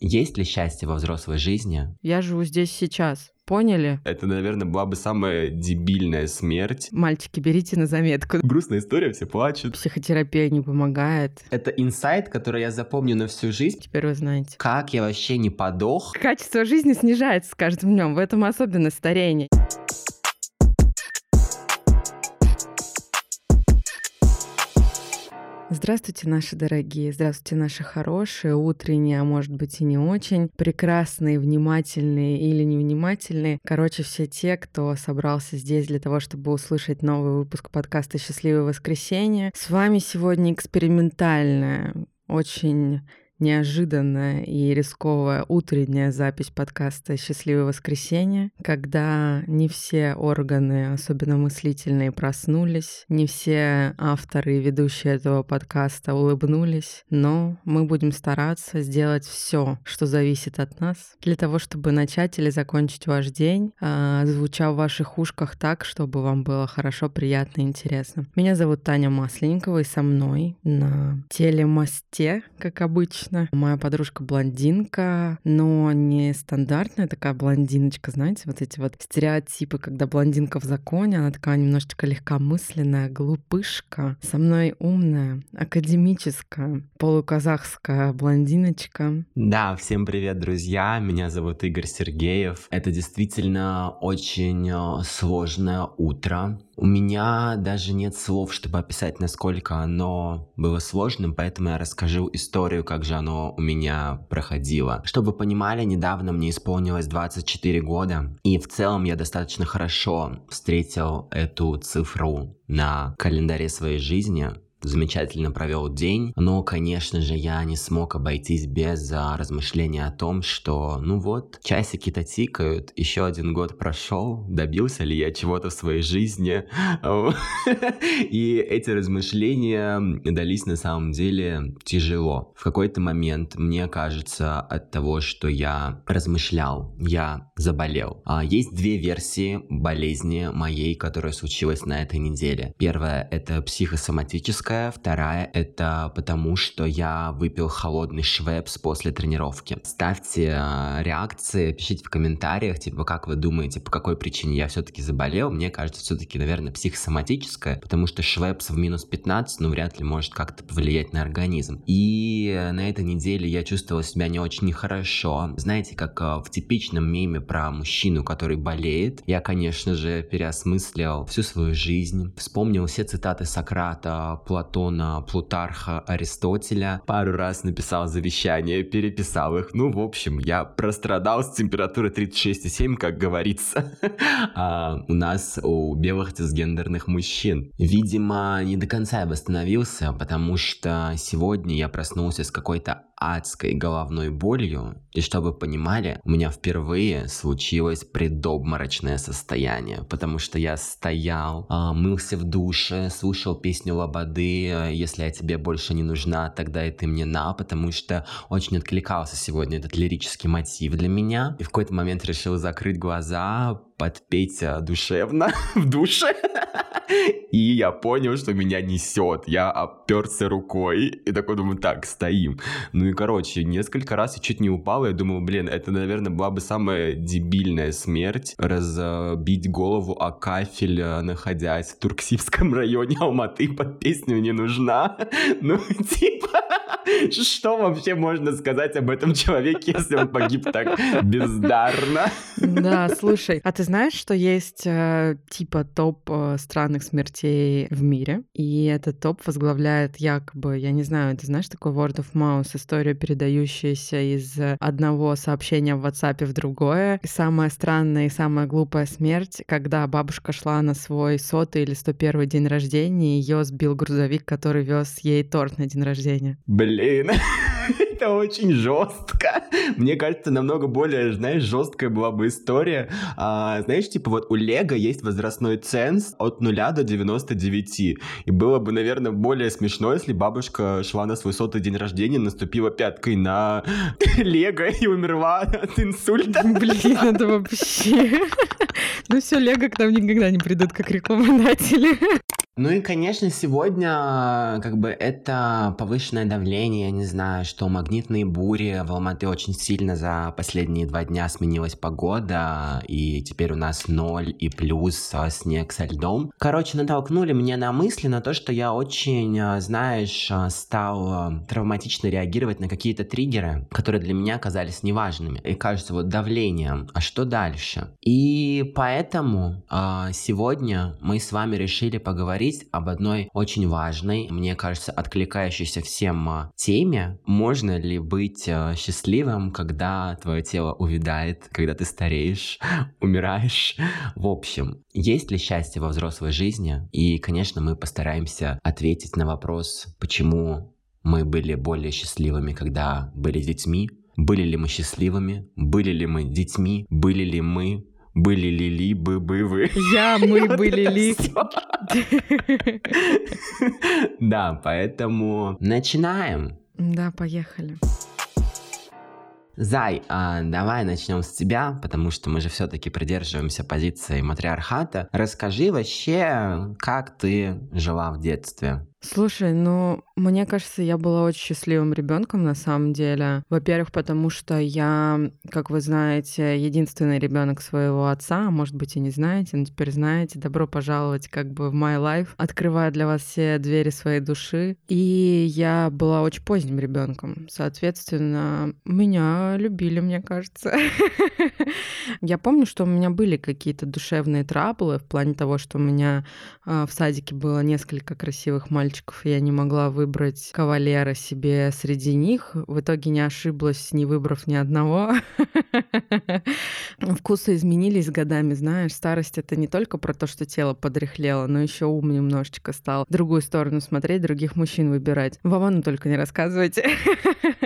Есть ли счастье во взрослой жизни? Я живу здесь сейчас. Поняли? Это, наверное, была бы самая дебильная смерть. Мальчики, берите на заметку. Грустная история, все плачут. Психотерапия не помогает. Это инсайт, который я запомню на всю жизнь. Теперь вы знаете. Как я вообще не подох? Качество жизни снижается с каждым днем. В этом особенность старения. Здравствуйте, наши дорогие, здравствуйте, наши хорошие, утренние, а может быть и не очень, прекрасные, внимательные или невнимательные. Короче, все те, кто собрался здесь для того, чтобы услышать новый выпуск подкаста «Счастливое воскресенье». С вами сегодня экспериментальная, очень неожиданная и рисковая утренняя запись подкаста «Счастливое воскресенье», когда не все органы, особенно мыслительные, проснулись, не все авторы и ведущие этого подкаста улыбнулись, но мы будем стараться сделать все, что зависит от нас, для того, чтобы начать или закончить ваш день, а, звуча в ваших ушках так, чтобы вам было хорошо, приятно и интересно. Меня зовут Таня Масленникова, и со мной на телемосте, как обычно, конечно. Моя подружка блондинка, но не стандартная такая блондиночка, знаете, вот эти вот стереотипы, когда блондинка в законе, она такая немножечко легкомысленная, глупышка, со мной умная, академическая, полуказахская блондиночка. Да, всем привет, друзья, меня зовут Игорь Сергеев. Это действительно очень э, сложное утро. У меня даже нет слов, чтобы описать, насколько оно было сложным, поэтому я расскажу историю, как же оно у меня проходило. Чтобы вы понимали, недавно мне исполнилось 24 года, и в целом я достаточно хорошо встретил эту цифру на календаре своей жизни замечательно провел день, но, конечно же, я не смог обойтись без а, размышления о том, что, ну вот, часики-то тикают, еще один год прошел, добился ли я чего-то в своей жизни, и эти размышления дались на самом деле тяжело. В какой-то момент, мне кажется, от того, что я размышлял, я заболел. А, есть две версии болезни моей, которая случилась на этой неделе. Первая — это психосоматическая, Первая, вторая — это потому, что я выпил холодный швепс после тренировки. Ставьте э, реакции, пишите в комментариях, типа, как вы думаете, по какой причине я все-таки заболел. Мне кажется, все-таки, наверное, психосоматическое, потому что швепс в минус 15, ну, вряд ли может как-то повлиять на организм. И на этой неделе я чувствовал себя не очень хорошо. Знаете, как э, в типичном меме про мужчину, который болеет, я, конечно же, переосмыслил всю свою жизнь, вспомнил все цитаты Сократа, Платона, Плутарха, Аристотеля. Пару раз написал завещание, переписал их. Ну, в общем, я прострадал с температурой 36,7, как говорится. а у нас, у белых цисгендерных мужчин. Видимо, не до конца я восстановился, потому что сегодня я проснулся с какой-то адской головной болью. И чтобы вы понимали, у меня впервые случилось предобморочное состояние, потому что я стоял, а, мылся в душе, слушал песню Лободы «Если я тебе больше не нужна, тогда и ты мне на», потому что очень откликался сегодня этот лирический мотив для меня. И в какой-то момент решил закрыть глаза, подпеть а, душевно в душе. И я понял, что меня несет. Я оперся рукой и такой думаю, так, стоим. Ну и, короче, несколько раз я чуть не упал. Я думал, блин, это, наверное, была бы самая дебильная смерть. Разбить голову о кафель, а, находясь в Турксивском районе Алматы под песню «Не нужна». Ну, типа, что вообще можно сказать об этом человеке, если он погиб так бездарно? Да, слушай, а ты знаешь, что есть э, типа топ э, странных смертей в мире? И этот топ возглавляет якобы, я не знаю, ты знаешь такой Word of Mouse, история, передающаяся из одного сообщения в WhatsApp в другое. И самая странная и самая глупая смерть, когда бабушка шла на свой сотый или 101 день рождения, и ее сбил грузовик, который вез ей торт на день рождения. Блин. بالإيه Это очень жестко. Мне кажется, намного более, знаешь, жесткая была бы история. А, знаешь, типа вот у Лего есть возрастной ценз от 0 до 99. И было бы, наверное, более смешно, если бабушка шла на свой сотый день рождения, наступила пяткой на Лего и умерла от инсульта. Блин, это вообще... Ну все, Лего к нам никогда не придут как рекламодатели. Ну и, конечно, сегодня как бы это повышенное давление, я не знаю, что магнитные бури в Алматы очень сильно за последние два дня сменилась погода, и теперь у нас ноль и плюс а, снег со льдом. Короче, натолкнули меня на мысли на то, что я очень, а, знаешь, а, стал травматично реагировать на какие-то триггеры, которые для меня оказались неважными. И кажется, вот давлением, а что дальше? И поэтому сегодня мы с вами решили поговорить об одной очень важной, мне кажется, откликающейся всем а, теме. Можно ли быть а, счастливым, когда твое тело увядает, когда ты стареешь, умираешь? В общем, есть ли счастье во взрослой жизни? И, конечно, мы постараемся ответить на вопрос, почему мы были более счастливыми, когда были детьми, были ли мы счастливыми, были ли мы детьми, были ли мы были ли ли бы бы вы. Я, мы были ли. Да, поэтому начинаем. Да, поехали. Зай, а давай начнем с тебя, потому что мы же все-таки придерживаемся позиции матриархата. Расскажи вообще, как ты жила в детстве? Слушай, ну, мне кажется, я была очень счастливым ребенком на самом деле. Во-первых, потому что я, как вы знаете, единственный ребенок своего отца, а может быть и не знаете, но теперь знаете. Добро пожаловать как бы в my life. Открываю для вас все двери своей души. И я была очень поздним ребенком. Соответственно, меня любили, мне кажется. Я помню, что у меня были какие-то душевные траблы в плане того, что у меня а, в садике было несколько красивых мальчиков, мальчиков, я не могла выбрать кавалера себе среди них. В итоге не ошиблась, не выбрав ни одного. Вкусы изменились годами, знаешь. Старость — это не только про то, что тело подряхлело, но еще ум немножечко стал в другую сторону смотреть, других мужчин выбирать. Вовану только не рассказывайте.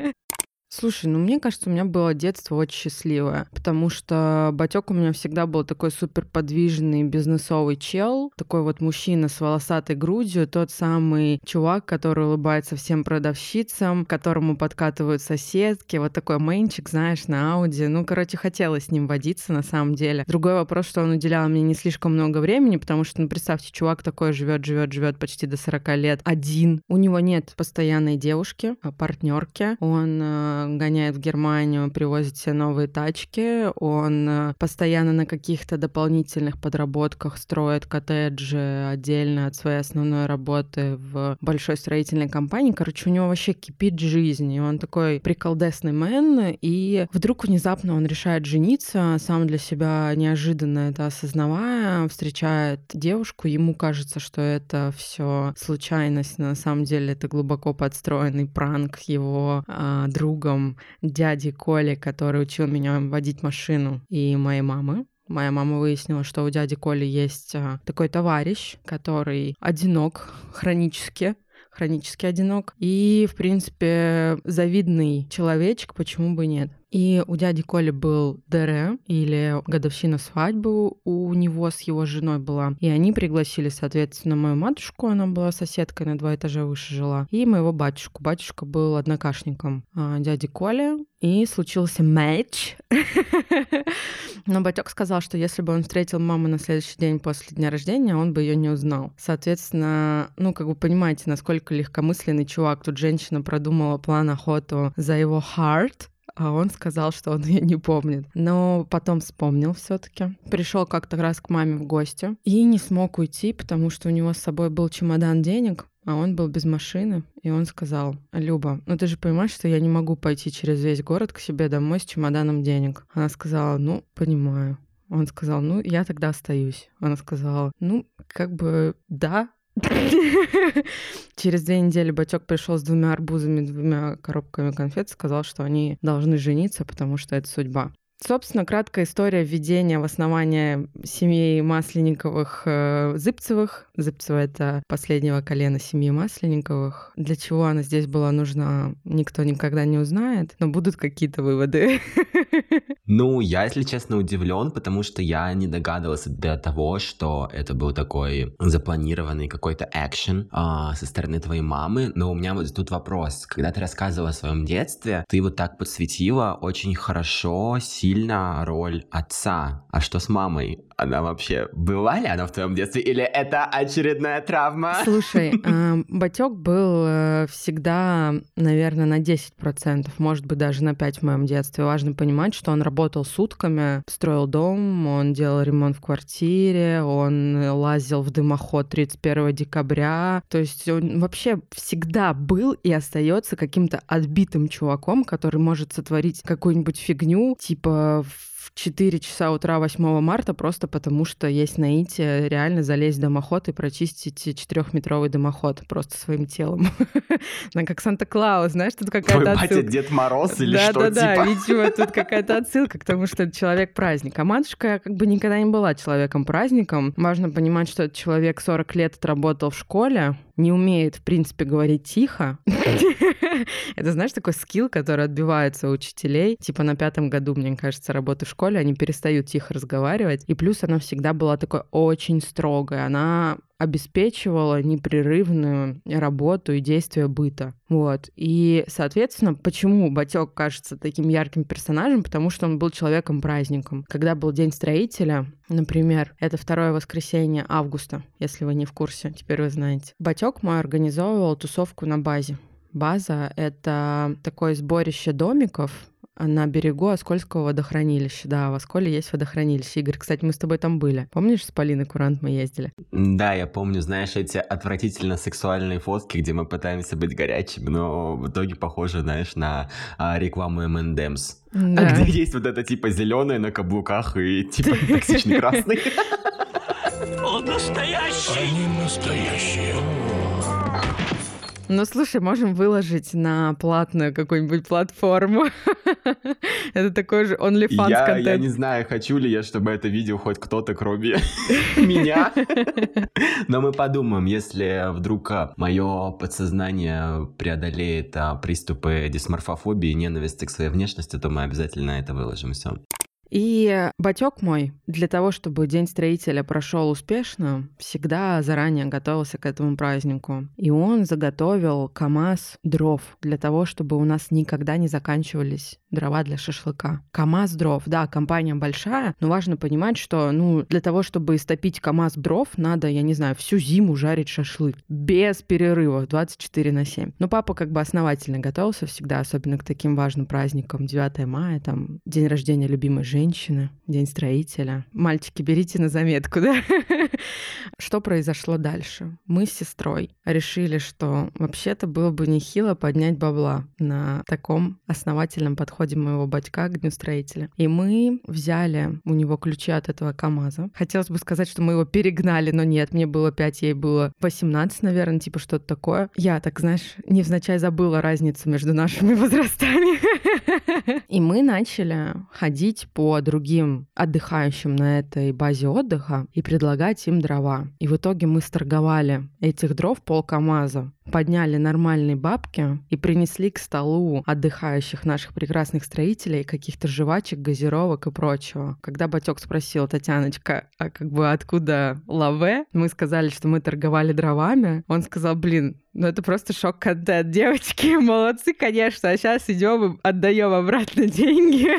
Слушай, ну мне кажется, у меня было детство очень счастливое, потому что батек у меня всегда был такой супер подвижный бизнесовый чел, такой вот мужчина с волосатой грудью, тот самый чувак, который улыбается всем продавщицам, которому подкатывают соседки, вот такой мейнчик, знаешь, на Ауди. Ну, короче, хотелось с ним водиться на самом деле. Другой вопрос, что он уделял мне не слишком много времени, потому что, ну, представьте, чувак такой живет, живет, живет почти до 40 лет, один. У него нет постоянной девушки, а партнерки. Он э, гоняет в Германию, привозит себе новые тачки, он э, постоянно на каких-то дополнительных подработках строит коттеджи отдельно от своей основной работы в большой строительной компании. Короче, у него вообще кипит жизнь, и он такой приколдесный мэн, и вдруг внезапно он решает жениться, сам для себя неожиданно это осознавая, встречает девушку, ему кажется, что это все случайность, на самом деле это глубоко подстроенный пранк его а, друга другом дяди Коли, который учил меня водить машину, и моей мамы. Моя мама выяснила, что у дяди Коли есть а, такой товарищ, который одинок хронически, хронически одинок. И, в принципе, завидный человечек, почему бы нет. И у дяди Коли был ДР, или годовщина свадьбы у него с его женой была. И они пригласили, соответственно, мою матушку, она была соседкой, на два этажа выше жила, и моего батюшку. Батюшка был однокашником а, дяди Коли, и случился матч. Но батек сказал, что если бы он встретил маму на следующий день после дня рождения, он бы ее не узнал. Соответственно, ну, как вы понимаете, насколько легкомысленный чувак. Тут женщина продумала план охоту за его heart, а он сказал, что он ее не помнит. Но потом вспомнил все-таки. Пришел как-то раз к маме в гости и не смог уйти, потому что у него с собой был чемодан денег, а он был без машины, и он сказал, Люба, ну ты же понимаешь, что я не могу пойти через весь город к себе домой с чемоданом денег. Она сказала, ну, понимаю. Он сказал, ну, я тогда остаюсь. Она сказала, ну, как бы, да, Через две недели Батек пришел с двумя арбузами, двумя коробками конфет, сказал, что они должны жениться, потому что это судьба. Собственно, краткая история введения в основание семьи Масленниковых э, Зыбцевых. Зыбцева — это последнего колена семьи Масленниковых. Для чего она здесь была нужна, никто никогда не узнает, но будут какие-то выводы. Ну, я, если честно, удивлен, потому что я не догадывался до того, что это был такой запланированный какой-то экшен а, со стороны твоей мамы. Но у меня вот тут вопрос. Когда ты рассказывала о своем детстве, ты вот так подсветила очень хорошо, сильно роль отца. А что с мамой? Она вообще была ли она в твоем детстве, или это очередная травма? Слушай, э, батек был э, всегда, наверное, на 10%, может быть, даже на 5% в моем детстве. Важно понимать, что он работал сутками, строил дом, он делал ремонт в квартире, он лазил в дымоход 31 декабря. То есть он вообще всегда был и остается каким-то отбитым чуваком, который может сотворить какую-нибудь фигню, типа в 4 часа утра 8 марта просто потому, что есть наитие реально залезть в дымоход и прочистить четырехметровый дымоход просто своим телом. Она как Санта-Клаус, знаешь, тут какая-то отсылка. Дед Мороз или да, что, Да, да, типа? видимо, тут какая-то отсылка к тому, что это человек-праздник. А матушка как бы никогда не была человеком-праздником. Важно понимать, что этот человек 40 лет отработал в школе, не умеет, в принципе, говорить тихо. Это, знаешь, такой скилл, который отбивается у учителей. Типа на пятом году, мне кажется, работы в школе, они перестают тихо разговаривать. И плюс она всегда была такой очень строгой. Она обеспечивала непрерывную работу и действие быта. Вот. И, соответственно, почему Батек кажется таким ярким персонажем? Потому что он был человеком-праздником. Когда был День строителя, например, это второе воскресенье августа, если вы не в курсе, теперь вы знаете. Батек мой организовывал тусовку на базе. База — это такое сборище домиков, на берегу Оскольского водохранилища. Да, в Осколе есть водохранилище. Игорь, кстати, мы с тобой там были. Помнишь, с Полиной Курант мы ездили? Да, я помню, знаешь, эти отвратительно сексуальные фотки, где мы пытаемся быть горячими, но в итоге похоже, знаешь, на а, рекламу M&M's. Да. А где есть вот это типа зеленое на каблуках и типа токсичный красный. Он настоящий! Они настоящие. Ну, слушай, можем выложить на платную какую-нибудь платформу. Это такой же OnlyFans я, контент. Я не знаю, хочу ли я, чтобы это видел хоть кто-то, кроме меня. Но мы подумаем, если вдруг а, мое подсознание преодолеет а, приступы дисморфофобии и ненависти к своей внешности, то мы обязательно это выложим. Все. И батек мой для того, чтобы День строителя прошел успешно, всегда заранее готовился к этому празднику. И он заготовил КАМАЗ дров для того, чтобы у нас никогда не заканчивались дрова для шашлыка. КАМАЗ дров, да, компания большая, но важно понимать, что ну, для того, чтобы истопить КАМАЗ дров, надо, я не знаю, всю зиму жарить шашлык. Без перерыва, 24 на 7. Но папа как бы основательно готовился всегда, особенно к таким важным праздникам. 9 мая, там, день рождения любимой женщины женщины, День строителя. Мальчики, берите на заметку, да? Что произошло дальше? Мы с сестрой решили, что вообще-то было бы нехило поднять бабла на таком основательном подходе моего батька к Дню строителя. И мы взяли у него ключи от этого КАМАЗа. Хотелось бы сказать, что мы его перегнали, но нет, мне было 5, ей было 18, наверное, типа что-то такое. Я, так знаешь, невзначай забыла разницу между нашими возрастами. И мы начали ходить по другим отдыхающим на этой базе отдыха и предлагать им дрова. И в итоге мы сторговали этих дров пол КАМАЗа подняли нормальные бабки и принесли к столу отдыхающих наших прекрасных строителей каких-то жвачек, газировок и прочего. Когда Батек спросил, Татьяночка, а как бы откуда лаве? Мы сказали, что мы торговали дровами. Он сказал, блин, ну это просто шок-контент. Девочки, молодцы, конечно. А сейчас идем и отдаем обратно деньги.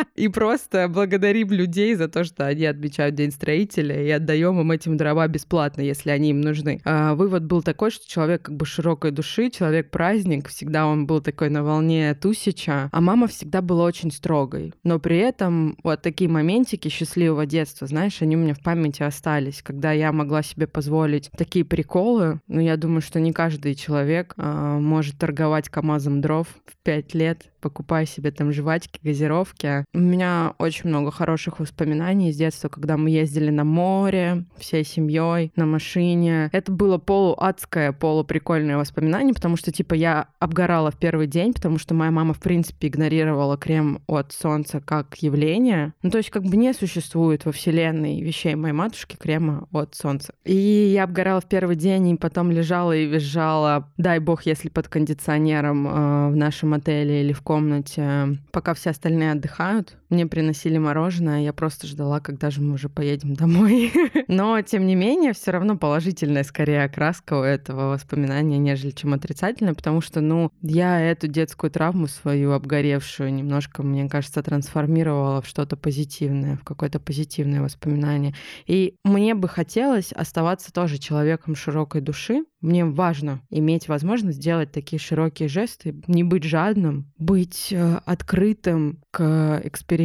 И просто благодарим людей за то, что они отмечают День строителя и отдаем им этим дрова бесплатно, если они им нужны. А вывод был такой, что человек как бы широкой души, человек-праздник, всегда он был такой на волне тусича, а мама всегда была очень строгой. Но при этом вот такие моментики счастливого детства, знаешь, они у меня в памяти остались, когда я могла себе позволить такие приколы. Ну, я думаю, что не каждый человек э, может торговать КАМАЗом дров в пять лет покупаю себе там жвачки, газировки. У меня очень много хороших воспоминаний из детства, когда мы ездили на море всей семьей на машине. Это было полуадское, полуприкольное воспоминание, потому что, типа, я обгорала в первый день, потому что моя мама, в принципе, игнорировала крем от солнца как явление. Ну, то есть, как бы не существует во вселенной вещей моей матушки крема от солнца. И я обгорала в первый день, и потом лежала и визжала, дай бог, если под кондиционером э, в нашем отеле или в комнате, пока все остальные отдыхают. Мне приносили мороженое, я просто ждала, когда же мы уже поедем домой. Но, тем не менее, все равно положительная скорее окраска у этого воспоминания, нежели чем отрицательная, потому что, ну, я эту детскую травму свою обгоревшую немножко, мне кажется, трансформировала в что-то позитивное, в какое-то позитивное воспоминание. И мне бы хотелось оставаться тоже человеком широкой души. Мне важно иметь возможность сделать такие широкие жесты, не быть жадным, быть э, открытым к экспериментам,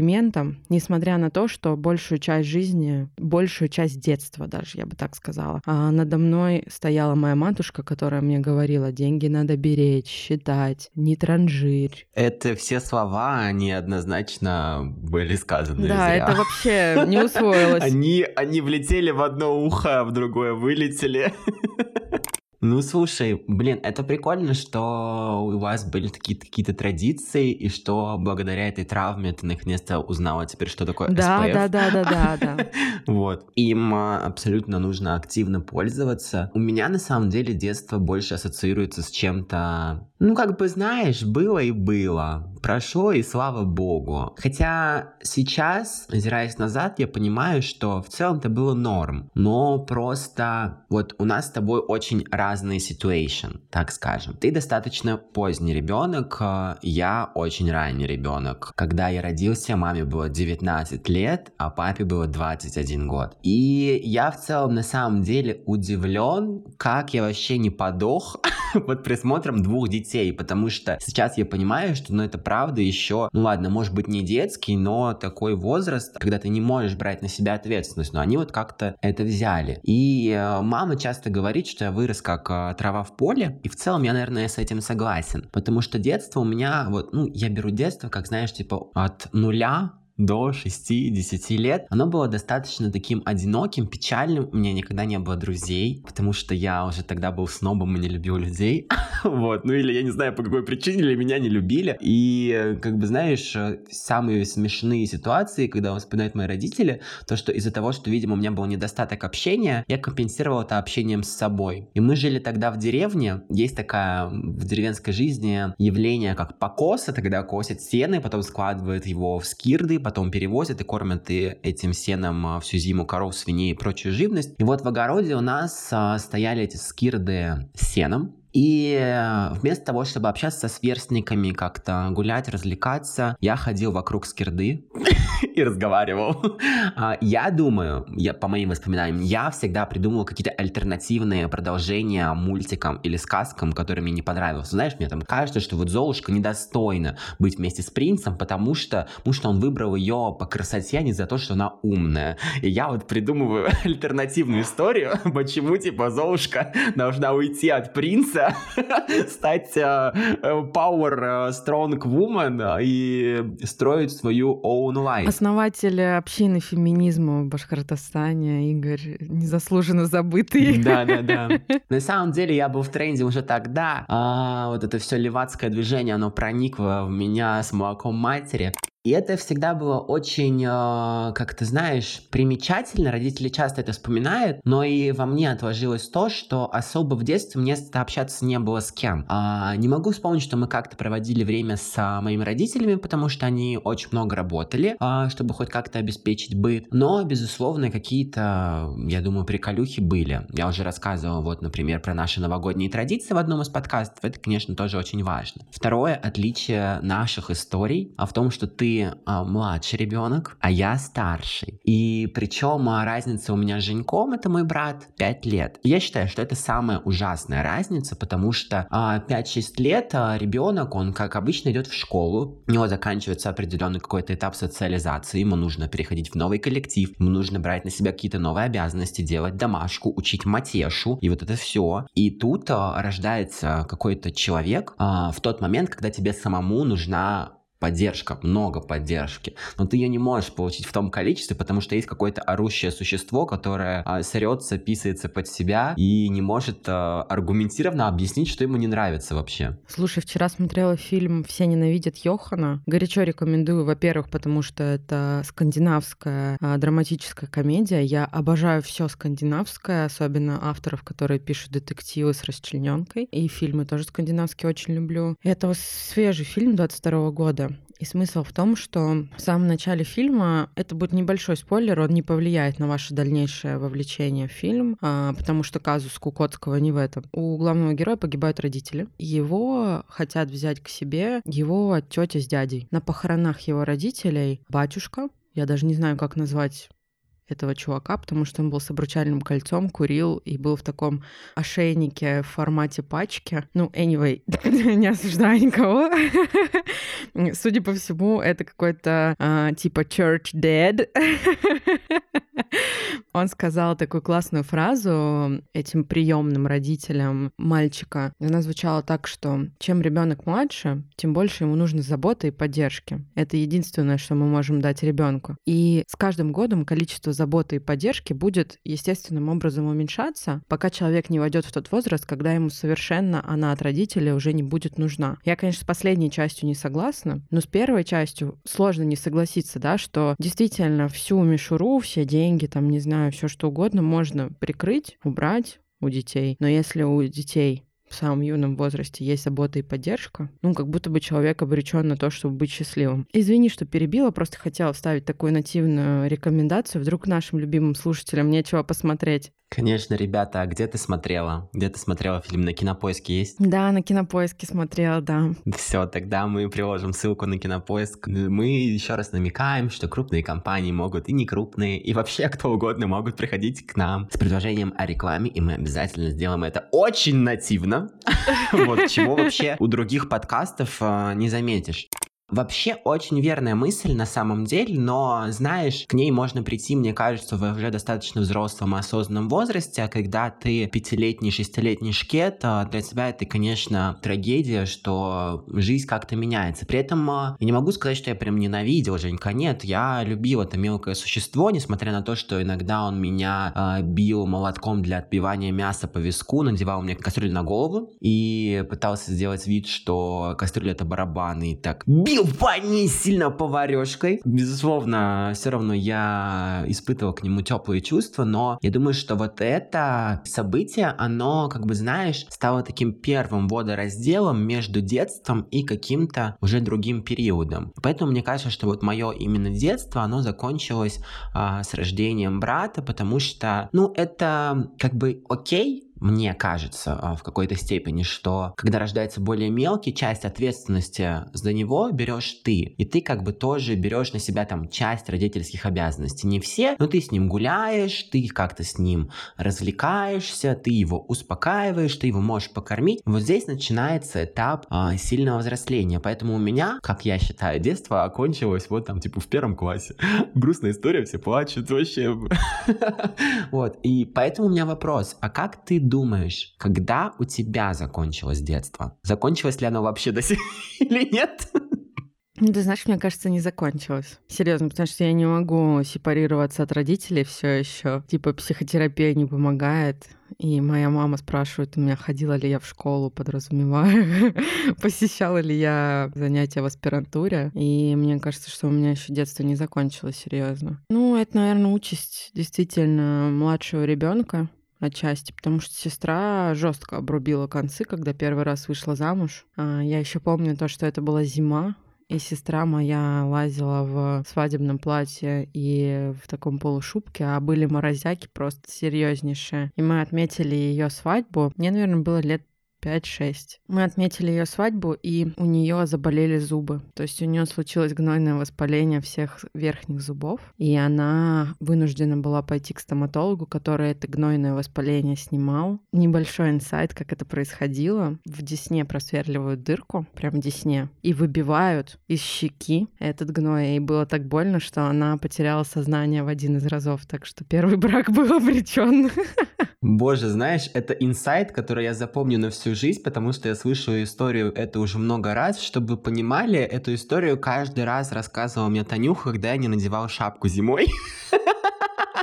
несмотря на то, что большую часть жизни, большую часть детства даже, я бы так сказала, а надо мной стояла моя матушка, которая мне говорила, деньги надо беречь, считать, не транжирь. Это все слова, они однозначно были сказаны Да, зря. это вообще не усвоилось. Они, они влетели в одно ухо, а в другое вылетели. Ну, слушай, блин, это прикольно, что у вас были такие какие-то традиции, и что благодаря этой травме ты наконец-то узнала теперь, что такое Да, SPF. да, да, да, да, да. Вот. Им а, абсолютно нужно активно пользоваться. У меня на самом деле детство больше ассоциируется с чем-то, ну, как бы, знаешь, было и было. Прошло, и слава богу. Хотя сейчас, озираясь назад, я понимаю, что в целом это было норм. Но просто вот у нас с тобой очень разные ситуации, так скажем. Ты достаточно поздний ребенок, а я очень ранний ребенок. Когда я родился, маме было 19 лет, а папе было 21 год. И я в целом на самом деле удивлен, как я вообще не подох под присмотром двух детей, потому что сейчас я понимаю, что ну это правда еще, ну ладно, может быть не детский, но такой возраст, когда ты не можешь брать на себя ответственность, но они вот как-то это взяли. И э, мама часто говорит, что я вырос как э, трава в поле, и в целом я, наверное, с этим согласен, потому что детство у меня, вот, ну, я беру детство, как, знаешь, типа от нуля до 6-10 лет, оно было достаточно таким одиноким, печальным. У меня никогда не было друзей, потому что я уже тогда был снобом и не любил людей. вот, ну или я не знаю по какой причине, или меня не любили. И, как бы, знаешь, самые смешные ситуации, когда вспоминают мои родители, то, что из-за того, что, видимо, у меня был недостаток общения, я компенсировал это общением с собой. И мы жили тогда в деревне. Есть такая в деревенской жизни явление, как покоса, тогда косят сено, и потом складывают его в скирды, потом перевозят и кормят и этим сеном а, всю зиму коров, свиней и прочую живность. И вот в огороде у нас а, стояли эти скирды с сеном, и э, вместо того, чтобы общаться со сверстниками, как-то гулять, развлекаться, я ходил вокруг скирды и разговаривал. А, я думаю, я, по моим воспоминаниям, я всегда придумывал какие-то альтернативные продолжения мультикам или сказкам, которые мне не понравились. Знаешь, мне там кажется, что вот Золушка недостойна быть вместе с принцем, потому что, потому что он выбрал ее по красоте, а не за то, что она умная. И я вот придумываю альтернативную историю, почему, типа, Золушка должна уйти от принца, стать uh, power strong woman и строить свою own life. Основатель общины феминизма в Башкортостане, Игорь, незаслуженно забытый. Да, да, да. На самом деле я был в тренде уже тогда. А, вот это все левацкое движение, оно проникло в меня с молоком матери. И это всегда было очень, э, как ты знаешь, примечательно. Родители часто это вспоминают, но и во мне отложилось то, что особо в детстве мне общаться не было с кем. А, не могу вспомнить, что мы как-то проводили время с а, моими родителями, потому что они очень много работали, а, чтобы хоть как-то обеспечить быт. Но, безусловно, какие-то, я думаю, приколюхи были. Я уже рассказывал, вот, например, про наши новогодние традиции в одном из подкастов. Это, конечно, тоже очень важно. Второе отличие наших историй а в том, что ты а, младший ребенок, а я старший. И причем а, разница у меня с Женьком, это мой брат, 5 лет. Я считаю, что это самая ужасная разница, потому что а, 5-6 лет а, ребенок, он, как обычно, идет в школу, у него заканчивается определенный какой-то этап социализации, ему нужно переходить в новый коллектив, ему нужно брать на себя какие-то новые обязанности, делать домашку, учить матешу, и вот это все. И тут а, рождается какой-то человек а, в тот момент, когда тебе самому нужна поддержка, много поддержки, но ты ее не можешь получить в том количестве, потому что есть какое-то орущее существо, которое а, срется, писается под себя и не может а, аргументированно объяснить, что ему не нравится вообще. Слушай, вчера смотрела фильм «Все ненавидят Йохана». Горячо рекомендую, во-первых, потому что это скандинавская а, драматическая комедия. Я обожаю все скандинавское, особенно авторов, которые пишут детективы с расчлененкой. И фильмы тоже скандинавские очень люблю. Это свежий фильм 22 года года. И смысл в том, что в самом начале фильма это будет небольшой спойлер, он не повлияет на ваше дальнейшее вовлечение в фильм, а, потому что казус Кукотского не в этом. У главного героя погибают родители. Его хотят взять к себе его тетя с дядей. На похоронах его родителей батюшка, я даже не знаю, как назвать этого чувака, потому что он был с обручальным кольцом, курил и был в таком ошейнике в формате пачки. Ну, anyway, не осуждаю никого. Судя по всему, это какой-то а, типа church dead. Он сказал такую классную фразу этим приемным родителям мальчика. Она звучала так, что чем ребенок младше, тем больше ему нужно заботы и поддержки. Это единственное, что мы можем дать ребенку. И с каждым годом количество заботы и поддержки будет естественным образом уменьшаться, пока человек не войдет в тот возраст, когда ему совершенно она от родителей уже не будет нужна. Я, конечно, с последней частью не согласна, но с первой частью сложно не согласиться, да, что действительно всю мишуру, все деньги, там, не знаю, все что угодно можно прикрыть, убрать у детей. Но если у детей в самом юном возрасте есть забота и поддержка, ну, как будто бы человек обречен на то, чтобы быть счастливым. Извини, что перебила, просто хотела вставить такую нативную рекомендацию. Вдруг нашим любимым слушателям нечего посмотреть. Конечно, ребята, а где ты смотрела? Где ты смотрела фильм? На Кинопоиске есть? Да, на Кинопоиске смотрела, да. Все, тогда мы приложим ссылку на Кинопоиск. Мы еще раз намекаем, что крупные компании могут и не крупные, и вообще кто угодно могут приходить к нам с предложением о рекламе, и мы обязательно сделаем это очень нативно. Вот, чего вообще у других подкастов а, не заметишь. Вообще очень верная мысль на самом деле, но, знаешь, к ней можно прийти, мне кажется, в уже достаточно взрослом и осознанном возрасте, а когда ты пятилетний, шестилетний шкет, а, для тебя это, конечно, трагедия, что жизнь как-то меняется. При этом а, я не могу сказать, что я прям ненавидел Женька, нет, я любил это мелкое существо, несмотря на то, что иногда он меня э, бил молотком для отбивания мяса по виску, надевал мне кастрюлю на голову и пытался сделать вид, что кастрюля это барабан, и так бил бил по сильно поварешкой. Безусловно, все равно я испытывал к нему теплые чувства, но я думаю, что вот это событие, оно, как бы знаешь, стало таким первым водоразделом между детством и каким-то уже другим периодом. Поэтому мне кажется, что вот мое именно детство, оно закончилось а, с рождением брата, потому что, ну, это как бы окей, мне кажется, а, в какой-то степени, что когда рождается более мелкий, часть ответственности за него берешь ты. И ты как бы тоже берешь на себя там часть родительских обязанностей. Не все, но ты с ним гуляешь, ты как-то с ним развлекаешься, ты его успокаиваешь, ты его можешь покормить. Вот здесь начинается этап а, сильного взросления. Поэтому у меня, как я считаю, детство окончилось вот там типа в первом классе. Грустная история, все плачут вообще. Вот. И поэтому у меня вопрос, а как ты думаешь, когда у тебя закончилось детство? Закончилось ли оно вообще до сих или нет? Ну, ты знаешь, мне кажется, не закончилось. Серьезно, потому что я не могу сепарироваться от родителей все еще. Типа психотерапия не помогает. И моя мама спрашивает у меня, ходила ли я в школу, подразумеваю, посещала ли я занятия в аспирантуре. И мне кажется, что у меня еще детство не закончилось, серьезно. Ну, это, наверное, участь действительно младшего ребенка отчасти, потому что сестра жестко обрубила концы, когда первый раз вышла замуж. А, я еще помню то, что это была зима, и сестра моя лазила в свадебном платье и в таком полушубке, а были морозяки просто серьезнейшие. И мы отметили ее свадьбу. Мне, наверное, было лет 5-6. Мы отметили ее свадьбу, и у нее заболели зубы. То есть у нее случилось гнойное воспаление всех верхних зубов, и она вынуждена была пойти к стоматологу, который это гнойное воспаление снимал. Небольшой инсайт, как это происходило. В десне просверливают дырку, прям в десне, и выбивают из щеки этот гной. И было так больно, что она потеряла сознание в один из разов. Так что первый брак был обречен. Боже, знаешь, это инсайт, который я запомню на всю жизнь, потому что я слышу историю это уже много раз. Чтобы вы понимали, эту историю каждый раз рассказывала мне Танюха, когда я не надевал шапку зимой.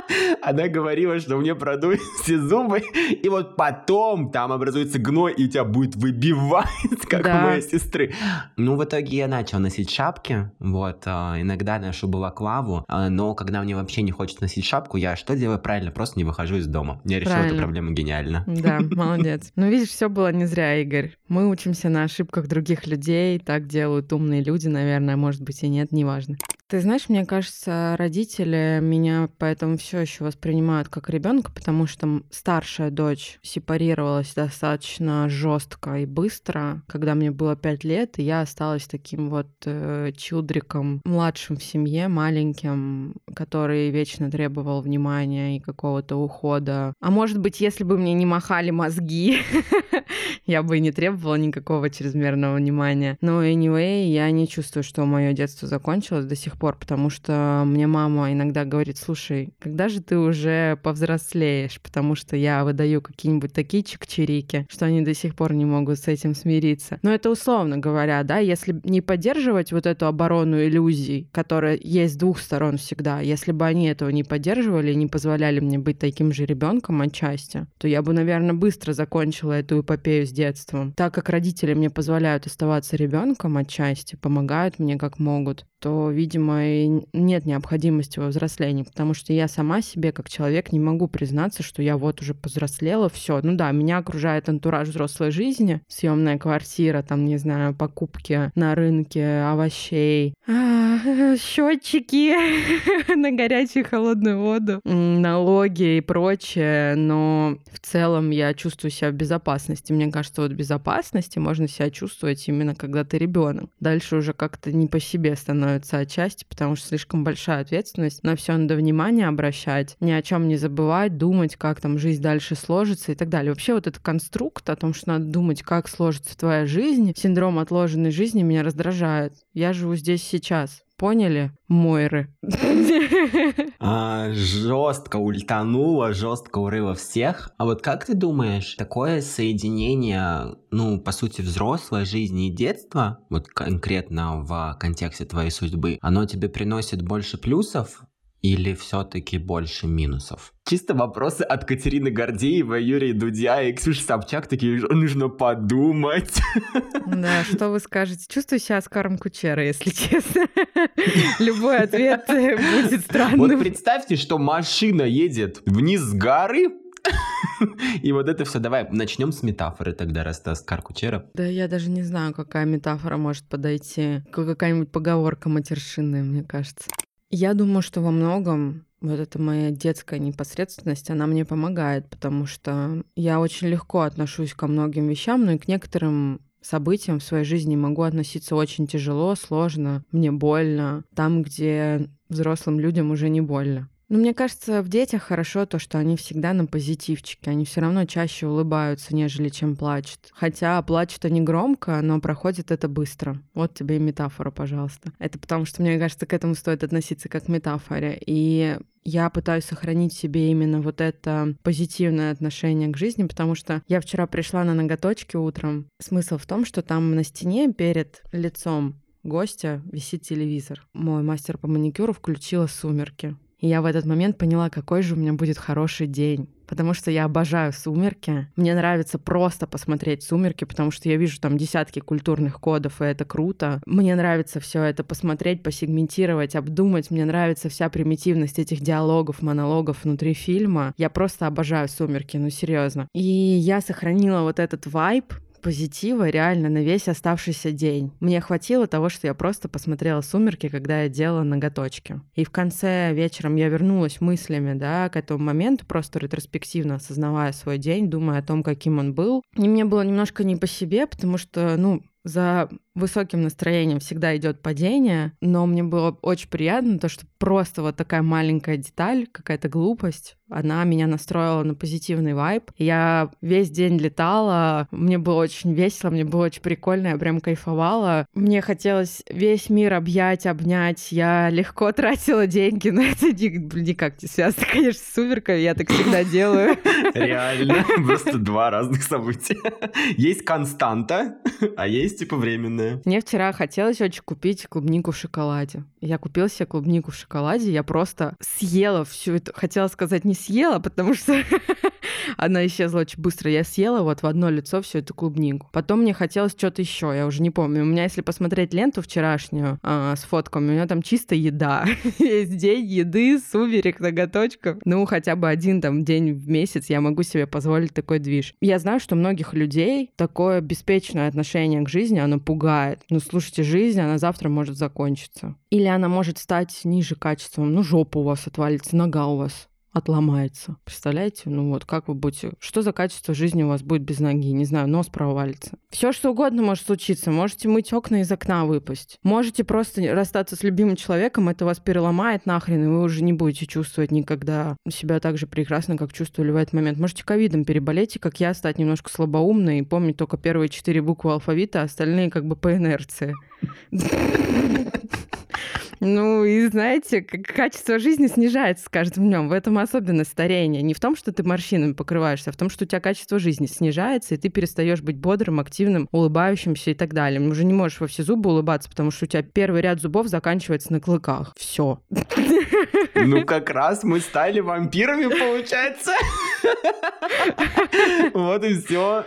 Она говорила, что мне продуют все зубы, и вот потом там образуется гной, и тебя будет выбивать, как да. у моей сестры. Ну, в итоге я начал носить шапки, вот, а, иногда ношу балаклаву, а, но когда мне вообще не хочется носить шапку, я что делаю правильно? Просто не выхожу из дома. Я решил эту проблему гениально. Да, молодец. Ну, видишь, все было не зря, Игорь. Мы учимся на ошибках других людей, так делают умные люди, наверное, может быть и нет, неважно. Ты знаешь, мне кажется, родители меня поэтому все еще воспринимают как ребенка, потому что старшая дочь сепарировалась достаточно жестко и быстро, когда мне было пять лет, и я осталась таким вот э, чудриком, младшим в семье, маленьким, который вечно требовал внимания и какого-то ухода. А может быть, если бы мне не махали мозги, я бы и не требовала никакого чрезмерного внимания. Но anyway, я не чувствую, что мое детство закончилось до сих пор потому что мне мама иногда говорит, слушай, когда же ты уже повзрослеешь, потому что я выдаю какие-нибудь такие чик-чирики, что они до сих пор не могут с этим смириться. Но это условно говоря, да, если не поддерживать вот эту оборону иллюзий, которая есть с двух сторон всегда, если бы они этого не поддерживали и не позволяли мне быть таким же ребенком отчасти, то я бы, наверное, быстро закончила эту эпопею с детством. Так как родители мне позволяют оставаться ребенком отчасти, помогают мне как могут, то, видимо, и нет необходимости во взрослении, потому что я сама себе как человек не могу признаться, что я вот уже повзрослела, все. Ну да, меня окружает антураж взрослой жизни, съемная квартира, там, не знаю, покупки на рынке овощей, а, счетчики на горячую холодную воду, налоги и прочее, но в целом я чувствую себя в безопасности. Мне кажется, вот в безопасности можно себя чувствовать именно когда ты ребенок. Дальше уже как-то не по себе становится становится отчасти, потому что слишком большая ответственность. На все надо внимание обращать, ни о чем не забывать, думать, как там жизнь дальше сложится и так далее. Вообще вот этот конструкт о том, что надо думать, как сложится твоя жизнь, синдром отложенной жизни меня раздражает. Я живу здесь сейчас поняли, Мойры? А, жестко ультануло, жестко урыло всех. А вот как ты думаешь, такое соединение, ну, по сути, взрослой жизни и детства, вот конкретно в контексте твоей судьбы, оно тебе приносит больше плюсов или все-таки больше минусов? Чисто вопросы от Катерины Гордеева, Юрия Дудя и Ксюши Собчак. Такие, нужно подумать. Да, что вы скажете? Чувствую себя Оскаром Кучера, если честно. Любой ответ будет странным. Вот представьте, что машина едет вниз с горы, и вот это все. Давай начнем с метафоры тогда, раз ты Оскар Кучера. Да я даже не знаю, какая метафора может подойти. Какая-нибудь поговорка матершинная, мне кажется. Я думаю, что во многом вот эта моя детская непосредственность, она мне помогает, потому что я очень легко отношусь ко многим вещам, но и к некоторым событиям в своей жизни могу относиться очень тяжело, сложно, мне больно, там, где взрослым людям уже не больно. Но мне кажется, в детях хорошо то, что они всегда на позитивчике. Они все равно чаще улыбаются, нежели чем плачут. Хотя плачут они громко, но проходит это быстро. Вот тебе и метафора, пожалуйста. Это потому что, мне кажется, к этому стоит относиться как к метафоре. И я пытаюсь сохранить себе именно вот это позитивное отношение к жизни, потому что я вчера пришла на ноготочки утром. Смысл в том, что там на стене перед лицом гостя висит телевизор. Мой мастер по маникюру включила сумерки. И я в этот момент поняла, какой же у меня будет хороший день. Потому что я обожаю сумерки. Мне нравится просто посмотреть сумерки, потому что я вижу там десятки культурных кодов, и это круто. Мне нравится все это посмотреть, посегментировать, обдумать. Мне нравится вся примитивность этих диалогов, монологов внутри фильма. Я просто обожаю сумерки, ну серьезно. И я сохранила вот этот вайб, позитива реально на весь оставшийся день. Мне хватило того, что я просто посмотрела «Сумерки», когда я делала ноготочки. И в конце вечером я вернулась мыслями, да, к этому моменту, просто ретроспективно осознавая свой день, думая о том, каким он был. И мне было немножко не по себе, потому что, ну, за высоким настроением всегда идет падение, но мне было очень приятно то, что просто вот такая маленькая деталь, какая-то глупость, она меня настроила на позитивный вайб. Я весь день летала, мне было очень весело, мне было очень прикольно, я прям кайфовала. Мне хотелось весь мир объять, обнять. Я легко тратила деньги, но это никак не связано, конечно, с сумерками, я так всегда делаю. Реально, просто два разных события. Есть константа, а есть типа временная. Мне вчера хотелось очень купить клубнику в шоколаде. Я купила себе клубнику в шоколаде, я просто съела всю эту... Хотела сказать, не съела, потому что она исчезла очень быстро. Я съела вот в одно лицо всю эту клубнику. Потом мне хотелось что-то еще, я уже не помню. У меня, если посмотреть ленту вчерашнюю э, с фотками, у меня там чисто еда. Весь день еды, сумерек, ноготочков. Ну, хотя бы один там день в месяц я могу себе позволить такой движ. Я знаю, что многих людей такое беспечное отношение к жизни, оно пугает. Ну, слушайте, жизнь, она завтра может закончиться. Или она может стать ниже качеством. Ну, жопа у вас отвалится, нога у вас отломается. Представляете? Ну вот, как вы будете... Что за качество жизни у вас будет без ноги? Не знаю, нос провалится. Все что угодно может случиться. Можете мыть окна из окна выпасть. Можете просто расстаться с любимым человеком, это вас переломает нахрен, и вы уже не будете чувствовать никогда себя так же прекрасно, как чувствовали в этот момент. Можете ковидом переболеть, и как я, стать немножко слабоумной и помнить только первые четыре буквы алфавита, а остальные как бы по инерции. Ну и знаете, качество жизни снижается с каждым днем. В этом особенность старения. Не в том, что ты морщинами покрываешься, а в том, что у тебя качество жизни снижается, и ты перестаешь быть бодрым, активным, улыбающимся и так далее. Уже не можешь во все зубы улыбаться, потому что у тебя первый ряд зубов заканчивается на клыках. Все. Ну, как раз мы стали вампирами, получается. Вот и все.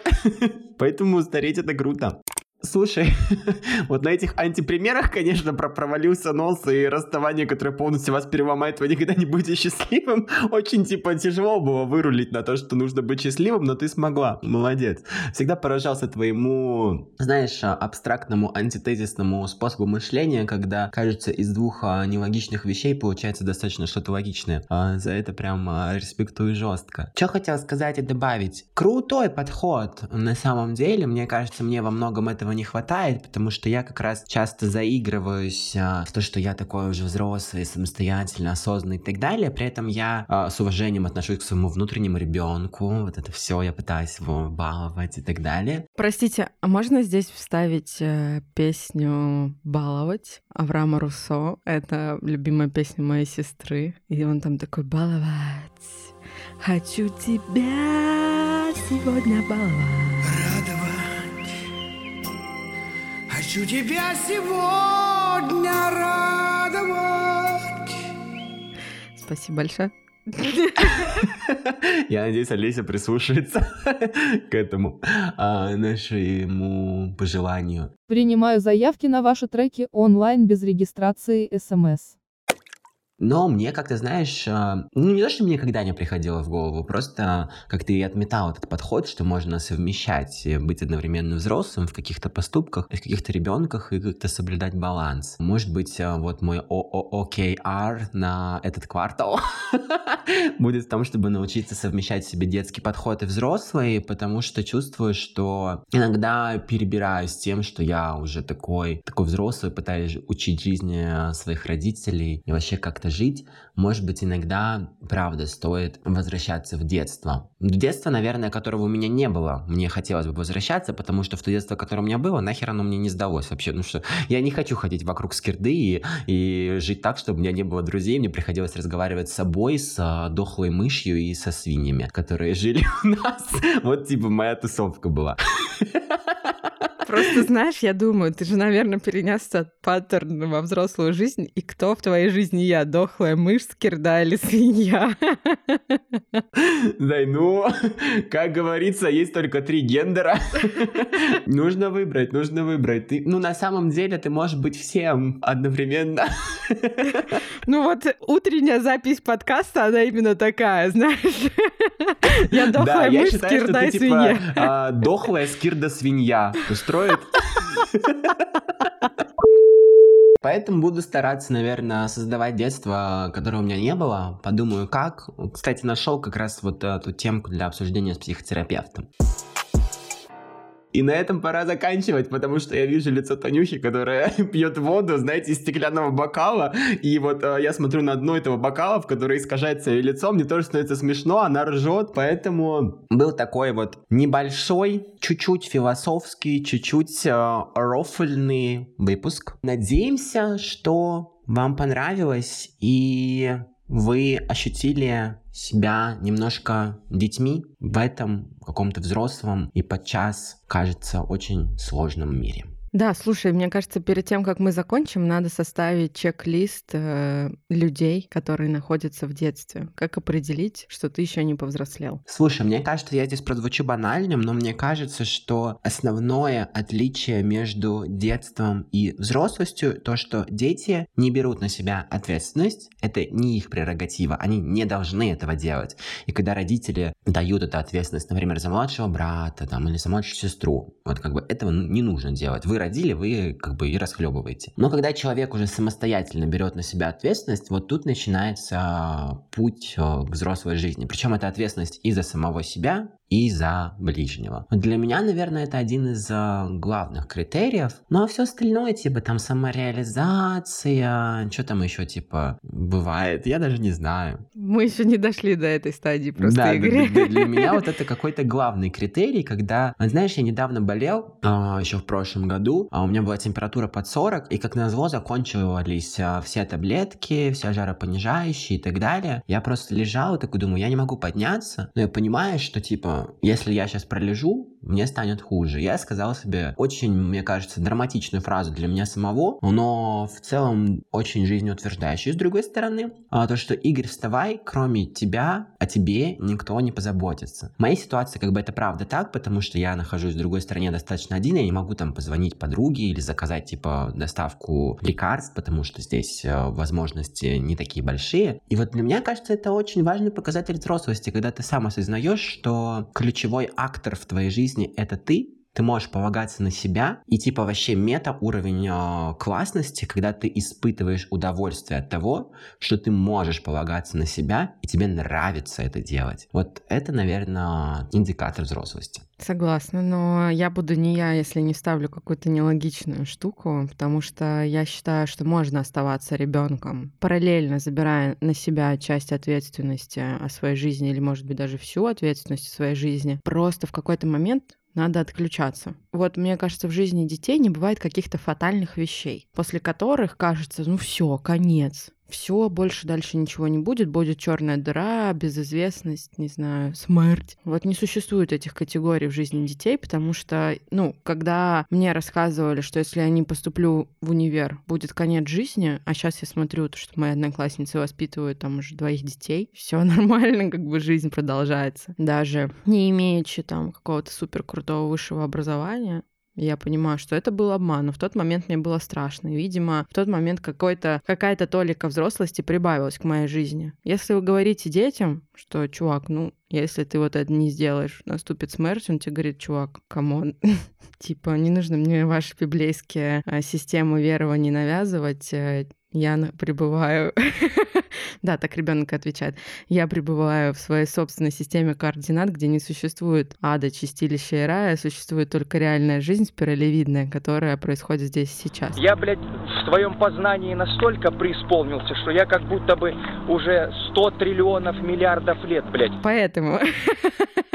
Поэтому стареть это круто. Слушай, вот на этих антипримерах, конечно, про провалился нос и расставание, которое полностью вас переломает, вы никогда не будете счастливым. Очень, типа, тяжело было вырулить на то, что нужно быть счастливым, но ты смогла. Молодец. Всегда поражался твоему, знаешь, абстрактному, антитезисному способу мышления, когда, кажется, из двух а, нелогичных вещей получается достаточно что-то логичное. А, за это прям а, респектую жестко. Что хотел сказать и добавить? Крутой подход. На самом деле, мне кажется, мне во многом этого не хватает, потому что я как раз часто заигрываюсь а, в то, что я такой уже взрослый, самостоятельно, осознанный и так далее. При этом я а, с уважением отношусь к своему внутреннему ребенку. Вот это все я пытаюсь его баловать и так далее. Простите, а можно здесь вставить э, песню «Баловать» Авраама Руссо? Это любимая песня моей сестры. И он там такой «Баловать». Хочу тебя сегодня баловать. Хочу тебя сегодня радовать. Спасибо большое. Я надеюсь, Олеся прислушается к этому а, нашему пожеланию. Принимаю заявки на ваши треки онлайн без регистрации СМС. Но мне как-то, знаешь, а, ну не то, что мне никогда не приходило в голову, просто как ты отметал этот подход, что можно совмещать, быть одновременно взрослым в каких-то поступках, в каких-то ребенках и как-то соблюдать баланс. Может быть, а, вот мой ООКР на этот квартал будет в том, чтобы научиться совмещать себе детский подход и взрослый, потому что чувствую, что иногда перебираю с тем, что я уже такой, такой взрослый, пытаюсь учить жизни а, своих родителей и вообще как-то как-то жить, может быть, иногда, правда, стоит возвращаться в детство. В детство, наверное, которого у меня не было. Мне хотелось бы возвращаться, потому что в то детство, которое у меня было, нахер оно мне не сдалось вообще. Ну что, я не хочу ходить вокруг скирды и, и жить так, чтобы у меня не было друзей. Мне приходилось разговаривать с собой, с а, дохлой мышью и со свиньями, которые жили у нас. Вот, типа, моя тусовка была. Просто знаешь, я думаю, ты же, наверное, перенес этот паттерн во взрослую жизнь. И кто в твоей жизни я? Дохлая мышь, скирда или свинья? Дай, ну, как говорится, есть только три гендера. Нужно выбрать, нужно выбрать. Ты, ну, на самом деле, ты можешь быть всем одновременно. Ну вот утренняя запись подкаста, она именно такая, знаешь. Я дохлая да, мышь, я считаю, скирда и типа, свинья. А, дохлая скирда свинья. Устроит строит. Поэтому буду стараться, наверное, создавать детство, которого у меня не было. Подумаю, как. Кстати, нашел как раз вот эту темку для обсуждения с психотерапевтом. И на этом пора заканчивать, потому что я вижу лицо Танюхи, которая пьет воду, знаете, из стеклянного бокала. И вот э, я смотрю на дно этого бокала, в которое искажается ее лицо. Мне тоже становится смешно, она ржет. Поэтому был такой вот небольшой, чуть-чуть философский, чуть-чуть э, рофльный выпуск. Надеемся, что вам понравилось и вы ощутили себя немножко детьми в этом каком-то взрослом и подчас, кажется, очень сложном мире. Да, слушай, мне кажется, перед тем, как мы закончим, надо составить чек-лист э, людей, которые находятся в детстве. Как определить, что ты еще не повзрослел? Слушай, мне кажется, я здесь прозвучу банальным, но мне кажется, что основное отличие между детством и взрослостью то, что дети не берут на себя ответственность, это не их прерогатива, они не должны этого делать. И когда родители дают эту ответственность, например, за младшего брата там, или за младшую сестру, вот как бы этого не нужно делать. Вы родили, вы как бы и расхлебываете. Но когда человек уже самостоятельно берет на себя ответственность, вот тут начинается путь э, к взрослой жизни. Причем это ответственность и за самого себя, и за ближнего. Для меня, наверное, это один из э, главных критериев. Ну а все остальное, типа там самореализация, что там еще типа бывает, я даже не знаю. Мы еще не дошли до этой стадии просто, да, Игорь. Для, для меня вот это какой-то главный критерий, когда, знаешь, я недавно болел, а, еще в прошлом году, а у меня была температура под 40, и как назло закончились а, все таблетки, все жаропонижающие и так далее. Я просто лежал и такой думаю, я не могу подняться, но я понимаю, что типа если я сейчас пролежу, мне станет хуже. Я сказал себе очень, мне кажется, драматичную фразу для меня самого, но в целом очень жизнеутверждающую. С другой стороны, а, то, что Игорь, вставай, кроме тебя, о тебе никто не позаботится. В моей ситуации как бы это правда так, потому что я нахожусь в другой стороне достаточно один, я не могу там позвонить подруге или заказать типа доставку лекарств, потому что здесь э, возможности не такие большие. И вот для меня кажется, это очень важный показатель взрослости, когда ты сам осознаешь, что ключевой актор в твоей жизни это ты, ты можешь полагаться на себя, и типа вообще мета уровень э, классности, когда ты испытываешь удовольствие от того, что ты можешь полагаться на себя, и тебе нравится это делать. Вот это, наверное, индикатор взрослости. Согласна, но я буду не я, если не ставлю какую-то нелогичную штуку, потому что я считаю, что можно оставаться ребенком, параллельно забирая на себя часть ответственности о своей жизни или, может быть, даже всю ответственность о своей жизни. Просто в какой-то момент надо отключаться. Вот мне кажется, в жизни детей не бывает каких-то фатальных вещей, после которых кажется, ну все, конец все, больше дальше ничего не будет, будет черная дыра, безызвестность, не знаю, смерть. Вот не существует этих категорий в жизни детей, потому что, ну, когда мне рассказывали, что если я не поступлю в универ, будет конец жизни, а сейчас я смотрю, что мои одноклассницы воспитывают там уже двоих детей, все нормально, как бы жизнь продолжается. Даже не имеючи там какого-то супер крутого высшего образования, я понимаю, что это был обман, но в тот момент мне было страшно. И, видимо, в тот момент какой-то, какая-то толика взрослости прибавилась к моей жизни. Если вы говорите детям, что, чувак, ну, если ты вот это не сделаешь, наступит смерть, он тебе говорит, чувак, come on, типа, не нужно мне ваши библейские а, системы верования навязывать, э, я пребываю Да, так ребенок отвечает. Я пребываю в своей собственной системе координат, где не существует ада, чистилища и рая, существует только реальная жизнь спиралевидная, которая происходит здесь сейчас. Я, блядь, в своем познании настолько преисполнился, что я как будто бы уже 100 триллионов миллиардов лет, блядь. Поэтому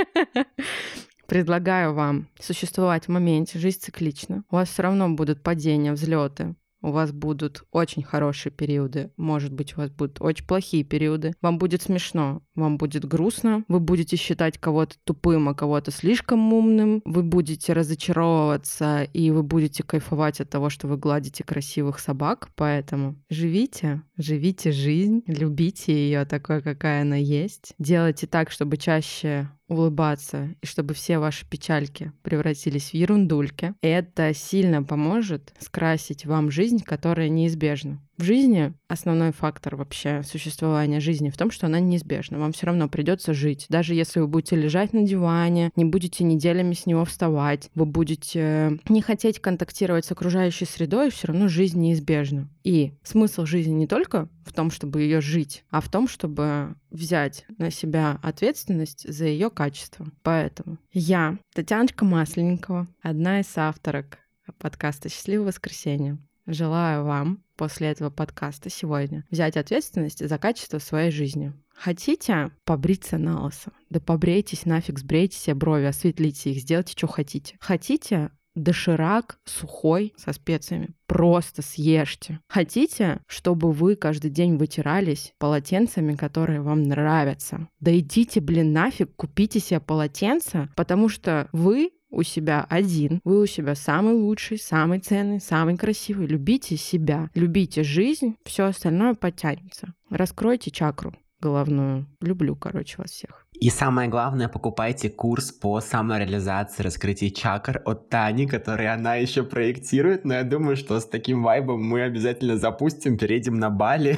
предлагаю вам существовать в моменте, жизнь циклична. У вас все равно будут падения, взлеты, у вас будут очень хорошие периоды, может быть, у вас будут очень плохие периоды. Вам будет смешно, вам будет грустно, вы будете считать кого-то тупым, а кого-то слишком умным, вы будете разочаровываться, и вы будете кайфовать от того, что вы гладите красивых собак. Поэтому живите, живите жизнь, любите ее такой, какая она есть. Делайте так, чтобы чаще улыбаться, и чтобы все ваши печальки превратились в ерундульки. Это сильно поможет скрасить вам жизнь, которая неизбежна. В жизни основной фактор вообще существования жизни в том, что она неизбежна. Вам все равно придется жить. Даже если вы будете лежать на диване, не будете неделями с него вставать, вы будете не хотеть контактировать с окружающей средой, все равно жизнь неизбежна. И смысл жизни не только в том, чтобы ее жить, а в том, чтобы взять на себя ответственность за ее качество. Поэтому я, Татьяночка Масленникова, одна из авторок подкаста «Счастливое воскресенье». Желаю вам после этого подкаста сегодня взять ответственность за качество своей жизни. Хотите побриться на лысо? Да побрейтесь нафиг, сбрейте себе брови, осветлите их, сделайте, что хотите. Хотите доширак сухой со специями. Просто съешьте. Хотите, чтобы вы каждый день вытирались полотенцами, которые вам нравятся? Да идите, блин, нафиг, купите себе полотенце, потому что вы у себя один, вы у себя самый лучший, самый ценный, самый красивый. Любите себя, любите жизнь, все остальное подтянется. Раскройте чакру головную. Люблю, короче, вас всех. И самое главное, покупайте курс по самореализации, раскрытии чакр от Тани, который она еще проектирует. Но я думаю, что с таким вайбом мы обязательно запустим, перейдем на Бали.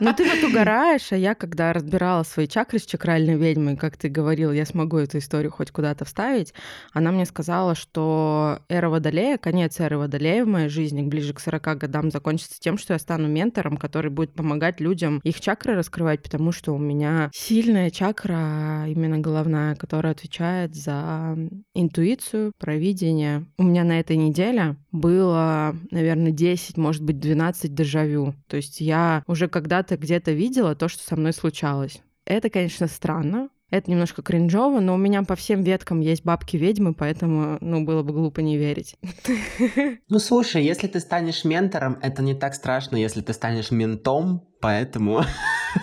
Ну ты вот угораешь, а я, когда разбирала свои чакры с чакральной ведьмой, как ты говорил, я смогу эту историю хоть куда-то вставить, она мне сказала, что эра Водолея, конец эры Водолея в моей жизни, ближе к 40 годам, закончится тем, что я стану ментором, который будет помогать людям их чакры раскрывать, потому что у меня сильная чакра именно головная, которая отвечает за интуицию, провидение. У меня на этой неделе было, наверное, 10, может быть, 12 дежавю. То есть я уже когда-то где-то видела то, что со мной случалось. Это, конечно, странно, это немножко кринжово, но у меня по всем веткам есть бабки-ведьмы, поэтому, ну, было бы глупо не верить. Ну, слушай, если ты станешь ментором, это не так страшно, если ты станешь ментом, поэтому...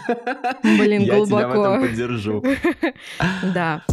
Блин, Я глубоко. тебя в этом поддержу. Да.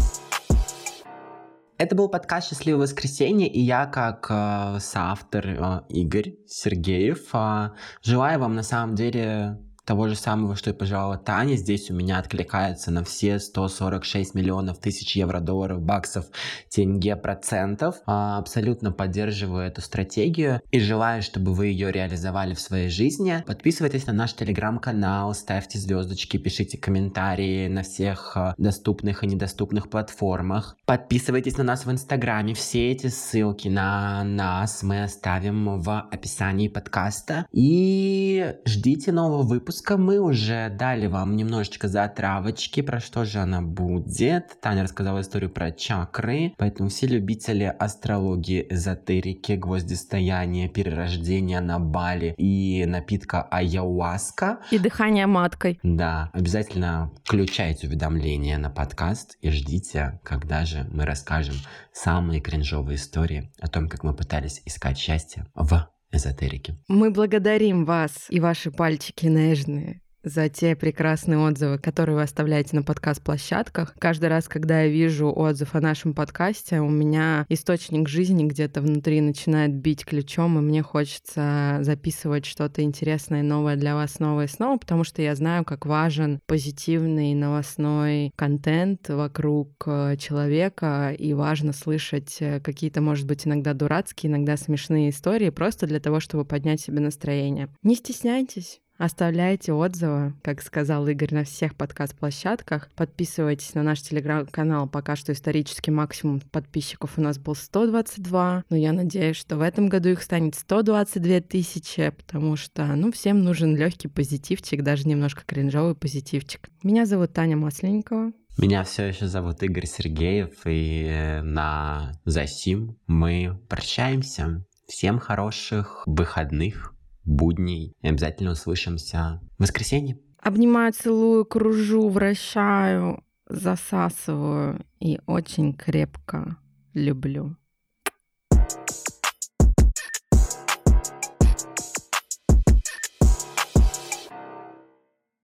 Это был подкаст «Счастливое воскресенье», и я, как э, соавтор э, Игорь Сергеев, э, желаю вам на самом деле того же самого, что и пожелала Таня. Здесь у меня откликается на все 146 миллионов тысяч евро, долларов, баксов, тенге, процентов. А, абсолютно поддерживаю эту стратегию и желаю, чтобы вы ее реализовали в своей жизни. Подписывайтесь на наш телеграм-канал, ставьте звездочки, пишите комментарии на всех а, доступных и недоступных платформах. Подписывайтесь на нас в инстаграме. Все эти ссылки на нас мы оставим в описании подкаста. И ждите нового выпуска выпуска мы уже дали вам немножечко затравочки, про что же она будет. Таня рассказала историю про чакры, поэтому все любители астрологии, эзотерики, гвоздистояния, перерождения на Бали и напитка Аяуаска. И дыхание маткой. Да, обязательно включайте уведомления на подкаст и ждите, когда же мы расскажем самые кринжовые истории о том, как мы пытались искать счастье в эзотерики. Мы благодарим вас и ваши пальчики нежные за те прекрасные отзывы, которые вы оставляете на подкаст-площадках. Каждый раз, когда я вижу отзыв о нашем подкасте, у меня источник жизни где-то внутри начинает бить ключом, и мне хочется записывать что-то интересное новое для вас снова и снова, потому что я знаю, как важен позитивный новостной контент вокруг э, человека, и важно слышать э, какие-то, может быть, иногда дурацкие, иногда смешные истории, просто для того, чтобы поднять себе настроение. Не стесняйтесь, Оставляйте отзывы, как сказал Игорь, на всех подкаст-площадках. Подписывайтесь на наш телеграм-канал. Пока что исторический максимум подписчиков у нас был 122, но я надеюсь, что в этом году их станет 122 тысячи, потому что, ну, всем нужен легкий позитивчик, даже немножко кринжовый позитивчик. Меня зовут Таня Масленникова. Меня все еще зовут Игорь Сергеев, и на Засим мы прощаемся. Всем хороших выходных будней. И обязательно услышимся в воскресенье. Обнимаю, целую, кружу, вращаю, засасываю и очень крепко люблю.